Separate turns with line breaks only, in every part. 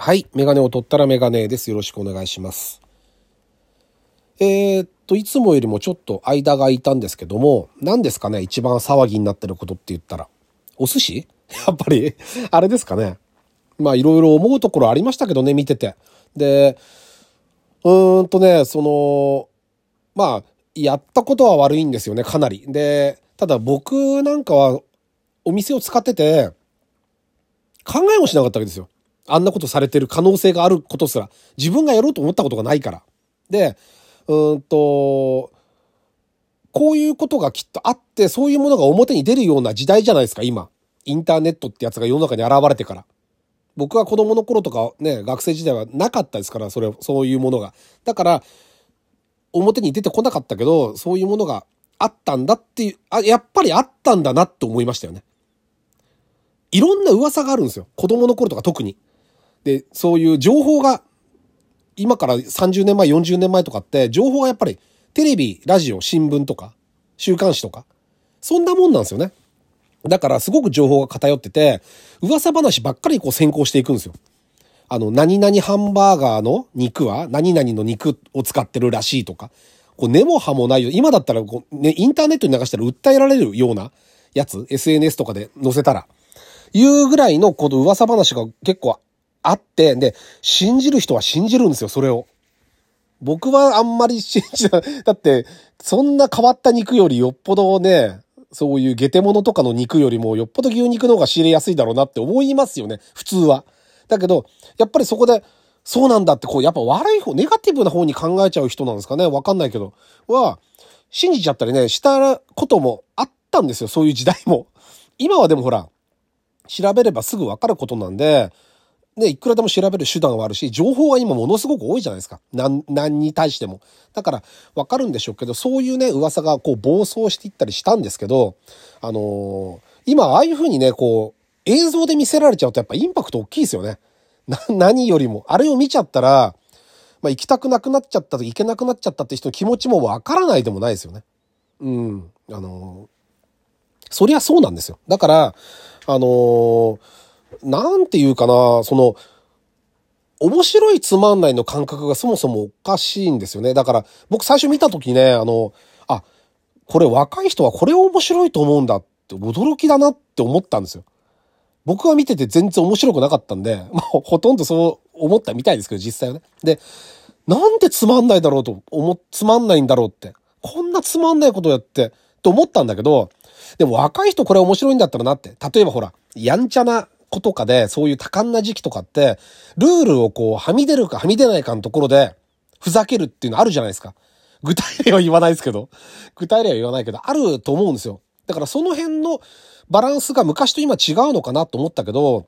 はい。メガネを取ったらメガネです。よろしくお願いします。えー、っと、いつもよりもちょっと間が空いたんですけども、何ですかね？一番騒ぎになってることって言ったら。お寿司？やっぱり、あれですかね？まあ、いろいろ思うところありましたけどね、見てて。で、うーんとね、その、まあ、やったことは悪いんですよね、かなり。で、ただ僕なんかは、お店を使ってて、考えもしなかったわけですよ。あんなことされてる可能性があることすら、自分がやろうと思ったことがないから。で、うんと、こういうことがきっとあって、そういうものが表に出るような時代じゃないですか、今。インターネットってやつが世の中に現れてから。僕は子供の頃とかね、学生時代はなかったですから、それ、そういうものが。だから、表に出てこなかったけど、そういうものがあったんだっていう、あ、やっぱりあったんだなって思いましたよね。いろんな噂があるんですよ。子供の頃とか特に。で、そういう情報が、今から30年前、40年前とかって、情報がやっぱり、テレビ、ラジオ、新聞とか、週刊誌とか、そんなもんなんですよね。だからすごく情報が偏ってて、噂話ばっかりこう先行していくんですよ。あの、何々ハンバーガーの肉は何々の肉を使ってるらしいとか、こう根も葉もないよ。今だったらこう、ね、インターネットに流したら訴えられるようなやつ、SNS とかで載せたら、いうぐらいのこの噂話が結構あって、で、信じる人は信じるんですよ、それを。僕はあんまり信じない。だって、そんな変わった肉よりよっぽどね、そういうゲテモノとかの肉よりもよっぽど牛肉の方が仕入れやすいだろうなって思いますよね、普通は。だけど、やっぱりそこで、そうなんだって、こう、やっぱ悪い方、ネガティブな方に考えちゃう人なんですかね？わかんないけど。は、信じちゃったりね、したこともあったんですよ、そういう時代も。今はでもほら、調べればすぐわかることなんで、ね、いくらでも調べる手段はあるし、情報は今ものすごく多いじゃないですか。何、何に対しても。だから、わかるんでしょうけど、そういうね、噂がこう暴走していったりしたんですけど、あのー今、ああいう風にね、こう、映像で見せられちゃうとやっぱインパクト大きいですよね。な、何よりも。あれを見ちゃったら、まあ、行きたくなくなっちゃったと行けなくなっちゃったって人の気持ちもわからないでもないですよね。うん。あのーそりゃそうなんですよ。だから、あのーなんていうかな、その、面白いつまんないの感覚がそもそもおかしいんですよね。だから、僕最初見た時ね、あの、あ、これ若い人はこれを面白いと思うんだって驚きだなって思ったんですよ。僕は見てて全然面白くなかったんで、まあ、ほとんどそう思ったみたいですけど、実際はね。で、なんでつまんないだろうと思、つまんないんだろうって。こんなつまんないことやって、と思ったんだけど、でも若い人これ面白いんだったらなって。例えばほら、やんちゃな子とかで、そういう多感な時期とかって、ルールをこう、はみ出るかはみ出ないかのところで、ふざけるっていうのあるじゃないですか。具体例は言わないですけど、具体例は言わないけど、あると思うんですよ。だからその辺のバランスが昔と今違うのかなと思ったけど、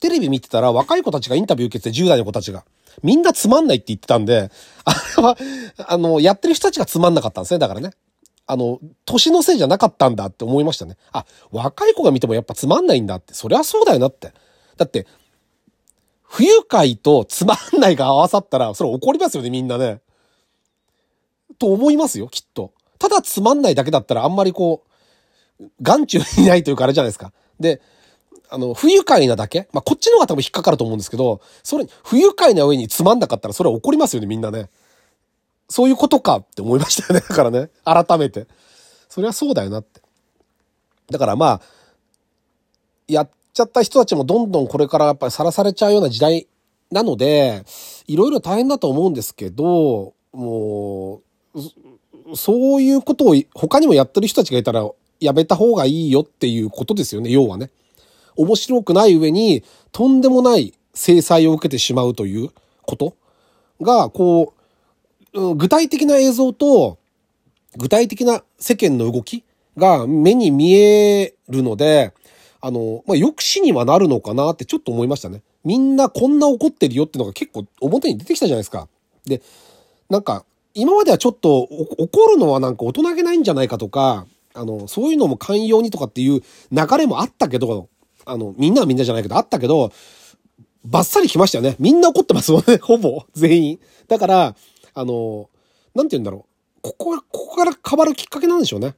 テレビ見てたら若い子たちがインタビュー受けて10代の子たちが。みんなつまんないって言ってたんで、あれは、あの、やってる人たちがつまんなかったんですね、だからね。あの、年のせいじゃなかったんだって思いましたね。あ、若い子が見てもやっぱつまんないんだって。そりゃそうだよなって。だって、不愉快とつまんないが合わさったら、それ怒りますよね、みんなね。と思いますよ、きっと。ただつまんないだけだったらあんまりこう、眼中にないというかあれじゃないですか。で、あの、不愉快なだけまあ、こっちの方が多分引っかかると思うんですけど、それ、不愉快な上につまんなかったらそれは怒りますよね、みんなね。そういうことかって思いましたよね。だからね、改めて。それはそうだよなって。だからまあ、やっちゃった人たちもどんどんこれからやっぱりさらされちゃうような時代なので、いろいろ大変だと思うんですけど、もう、そういうことを他にもやってる人たちがいたらやめた方がいいよっていうことですよね、要はね。面白くない上に、とんでもない制裁を受けてしまうということが、こう、具体的な映像と、具体的な世間の動きが目に見えるので、あの、まあ、抑止にはなるのかなってちょっと思いましたね。みんなこんな怒ってるよってのが結構表に出てきたじゃないですか。で、なんか、今まではちょっと怒るのはなんか大人げないんじゃないかとか、あの、そういうのも寛容にとかっていう流れもあったけど、あの、みんなはみんなじゃないけどあったけど、バッサリ来ましたよね。みんな怒ってますもんね、ほぼ、全員。だから、あの、なんて言うんだろう。ここが、ここから変わるきっかけなんでしょうね。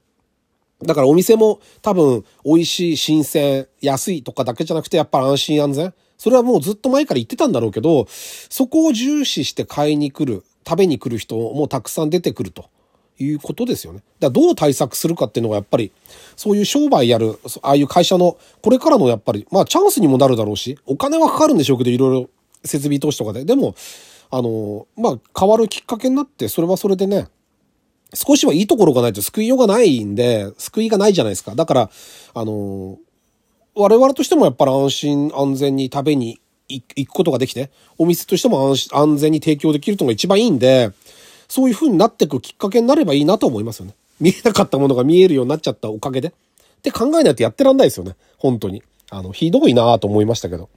だからお店も多分美味しい、新鮮、安いとかだけじゃなくてやっぱ安心安全。それはもうずっと前から言ってたんだろうけど、そこを重視して買いに来る、食べに来る人もたくさん出てくるということですよね。だからどう対策するかっていうのがやっぱり、そういう商売やる、ああいう会社のこれからのやっぱり、まあチャンスにもなるだろうし、お金はかかるんでしょうけど、いろいろ設備投資とかで。でも、あの、まあ変わるきっかけになって、それはそれでね、少しはいいところがないと救いようがないんで、救いがないじゃないですか。だから、あの、我々としてもやっぱり安心安全に食べに行くことができて、お店としても安安全に提供できるのが一番いいんで、そういう風になってくきっかけになればいいなと思いますよね。見えなかったものが見えるようになっちゃったおかげで。って考えないとやってらんないですよね。本当に。あの、ひどいなと思いましたけど。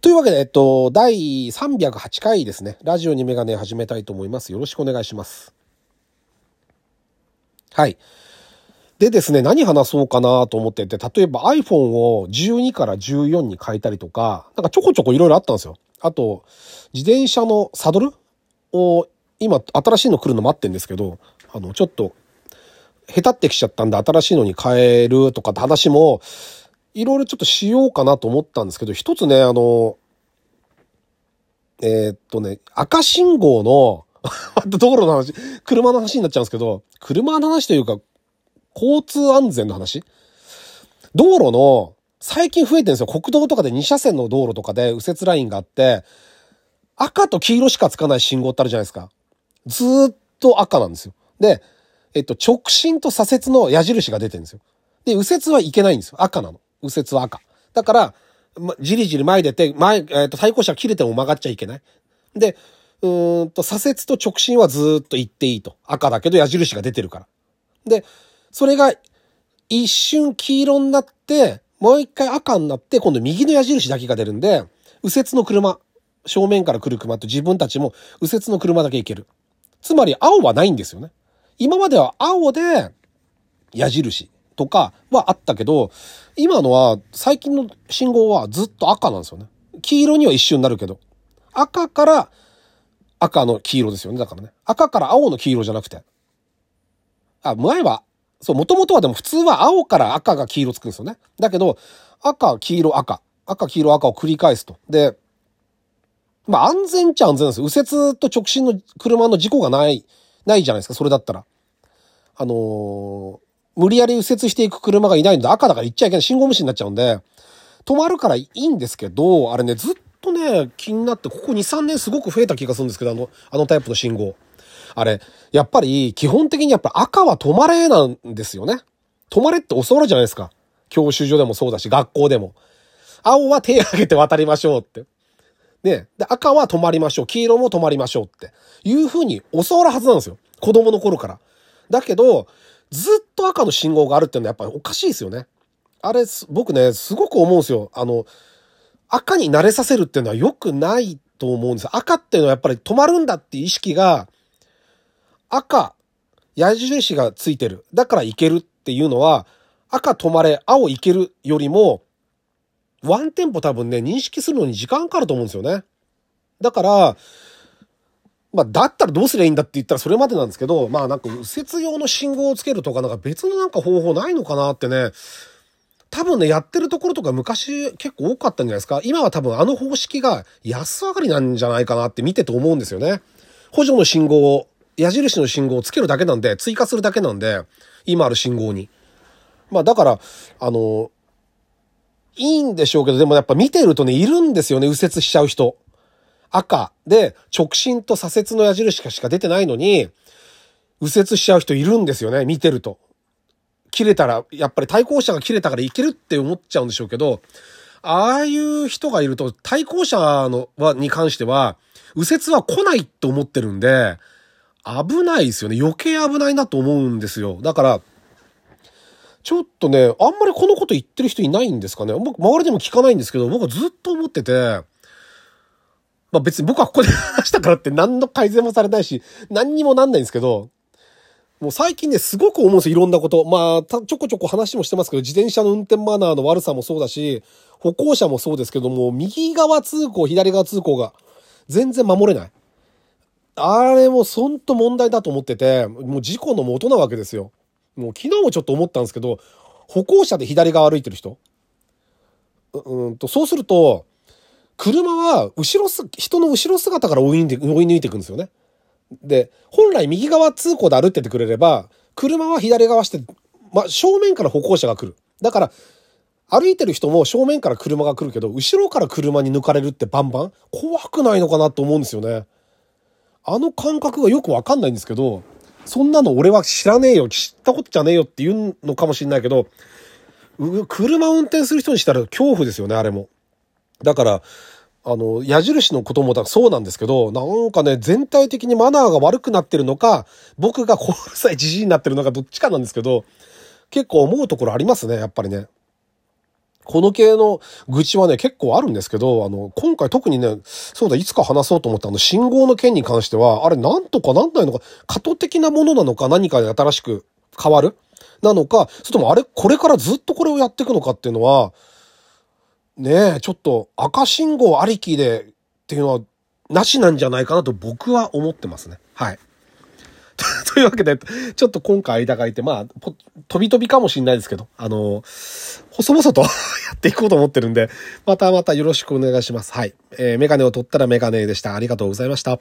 というわけで、えっと、第308回ですね。ラジオにメガネ始めたいと思います。よろしくお願いします。はい。でですね、何話そうかなと思ってて、例えば iPhone を12から14に変えたりとか、なんかちょこちょこいろいろあったんですよ。あと、自転車のサドルを、今、新しいの来るの待ってんですけど、あの、ちょっと、下手ってきちゃったんで新しいのに変えるとかって話も、いろいろちょっとしようかなと思ったんですけど、一つね、あの、えー、っとね、赤信号の 道路の話、車の話になっちゃうんですけど、車の話というか、交通安全の話道路の、最近増えてるんですよ。国道とかで2車線の道路とかで右折ラインがあって、赤と黄色しかつかない信号ってあるじゃないですか。ずっと赤なんですよ。で、えっと、直進と左折の矢印が出てるんですよ。で、右折はいけないんですよ。赤なの。右折は赤。だから、ま、じりじり前出て、前、えっと、対向車切れても曲がっちゃいけない。で、うーんと、左折と直進はずっと行っていいと。赤だけど矢印が出てるから。で、それが一瞬黄色になって、もう一回赤になって、今度右の矢印だけが出るんで、右折の車、正面から来る車と自分たちも右折の車だけ行ける。つまり青はないんですよね。今までは青で矢印とかはあったけど、今のは最近の信号はずっと赤なんですよね。黄色には一瞬になるけど。赤から赤の黄色ですよね。だからね。赤から青の黄色じゃなくて。あ、前は、そう、もともとはでも普通は青から赤が黄色つくんですよね。だけど、赤、黄色、赤。赤、黄色、赤を繰り返すと。で、まあ安全っちゃ安全です。右折と直進の車の事故がない、ないじゃないですか。それだったら。あのー、無理やり右折していく車がいないので赤だから行っちゃいけない。信号無視になっちゃうんで、止まるからいいんですけど、あれね、ずっとね、気になって、ここ2、3年すごく増えた気がするんですけど、あの、あのタイプの信号。あれ、やっぱり、基本的にやっぱ赤は止まれなんですよね。止まれって教わるじゃないですか。教習所でもそうだし、学校でも。青は手を挙げて渡りましょうって。ね。で、赤は止まりましょう。黄色も止まりましょうって。いう風に教わるはずなんですよ。子供の頃から。だけど、ずっと赤の信号があるっていうのはやっぱりおかしいですよね。あれ、僕ね、すごく思うんですよ。あの、赤に慣れさせるっていうのは良くないと思うんです。赤っていうのはやっぱり止まるんだっていう意識が、赤、矢印がついてる。だからいけるっていうのは、赤止まれ、青いけるよりも、ワンテンポ多分ね、認識するのに時間かかると思うんですよね。だから、まあ、だったらどうすりゃいいんだって言ったらそれまでなんですけど、まあなんか右折用の信号をつけるとかなんか別のなんか方法ないのかなってね、多分ね、やってるところとか昔結構多かったんじゃないですか。今は多分あの方式が安上がりなんじゃないかなって見てて思うんですよね。補助の信号を、矢印の信号をつけるだけなんで、追加するだけなんで、今ある信号に。まあだから、あの、いいんでしょうけど、でもやっぱ見てるとね、いるんですよね、右折しちゃう人。赤で直進と左折の矢印しか出てないのに、右折しちゃう人いるんですよね、見てると。切れたら、やっぱり対向車が切れたからいけるって思っちゃうんでしょうけど、ああいう人がいると、対向車のは、に関しては、右折は来ないと思ってるんで、危ないですよね。余計危ないなと思うんですよ。だから、ちょっとね、あんまりこのこと言ってる人いないんですかね。僕、周りでも聞かないんですけど、僕はずっと思ってて、まあ別に僕はここで話したからって何の改善もされないし、何にもなんないんですけど、もう最近ね、すごく思うんですよ、いろんなこと。まあ、ちょこちょこ話もしてますけど、自転車の運転マナーの悪さもそうだし、歩行者もそうですけども、右側通行、左側通行が全然守れない。あれもほんと問題だと思ってて、もう事故の元なわけですよ。もう昨日もちょっと思ったんですけど、歩行者で左側歩いてる人ううんと、そうすると、車は後ろす、人の後ろ姿から追い抜いて追い抜いていくんですよね。で、本来右側通行で歩っててくれれば、車は左側して、ま正面から歩行者が来る。だから、歩いてる人も正面から車が来るけど、後ろから車に抜かれるってバンバン怖くないのかなと思うんですよね。あの感覚がよくわかんないんですけど、そんなの俺は知らねえよ、知ったことじゃねえよって言うのかもしんないけど、車運転する人にしたら恐怖ですよね、あれも。だから、あの、矢印のこともそうなんですけど、なんかね、全体的にマナーが悪くなってるのか、僕がこうるさいじじいになってるのかどっちかなんですけど、結構思うところありますね、やっぱりね。この系の愚痴はね、結構あるんですけど、あの、今回特にね、そうだ、いつか話そうと思ったあの、信号の件に関しては、あれなんとかなんないのか、過渡的なものなのか、何かで新しく変わる？なのか、それともあれ、これからずっとこれをやっていくのかっていうのは、ねえ、ちょっと赤信号ありきでっていうのは、なしなんじゃないかなと僕は思ってますね。はい。というわけで、ちょっと今回間が空いて、まあ、飛び飛びかもしれないですけど、あの、細々と やっていこうと思ってるんで、またまたよろしくお願いします。はい。えー、メガネを取ったらメガネでした。ありがとうございました。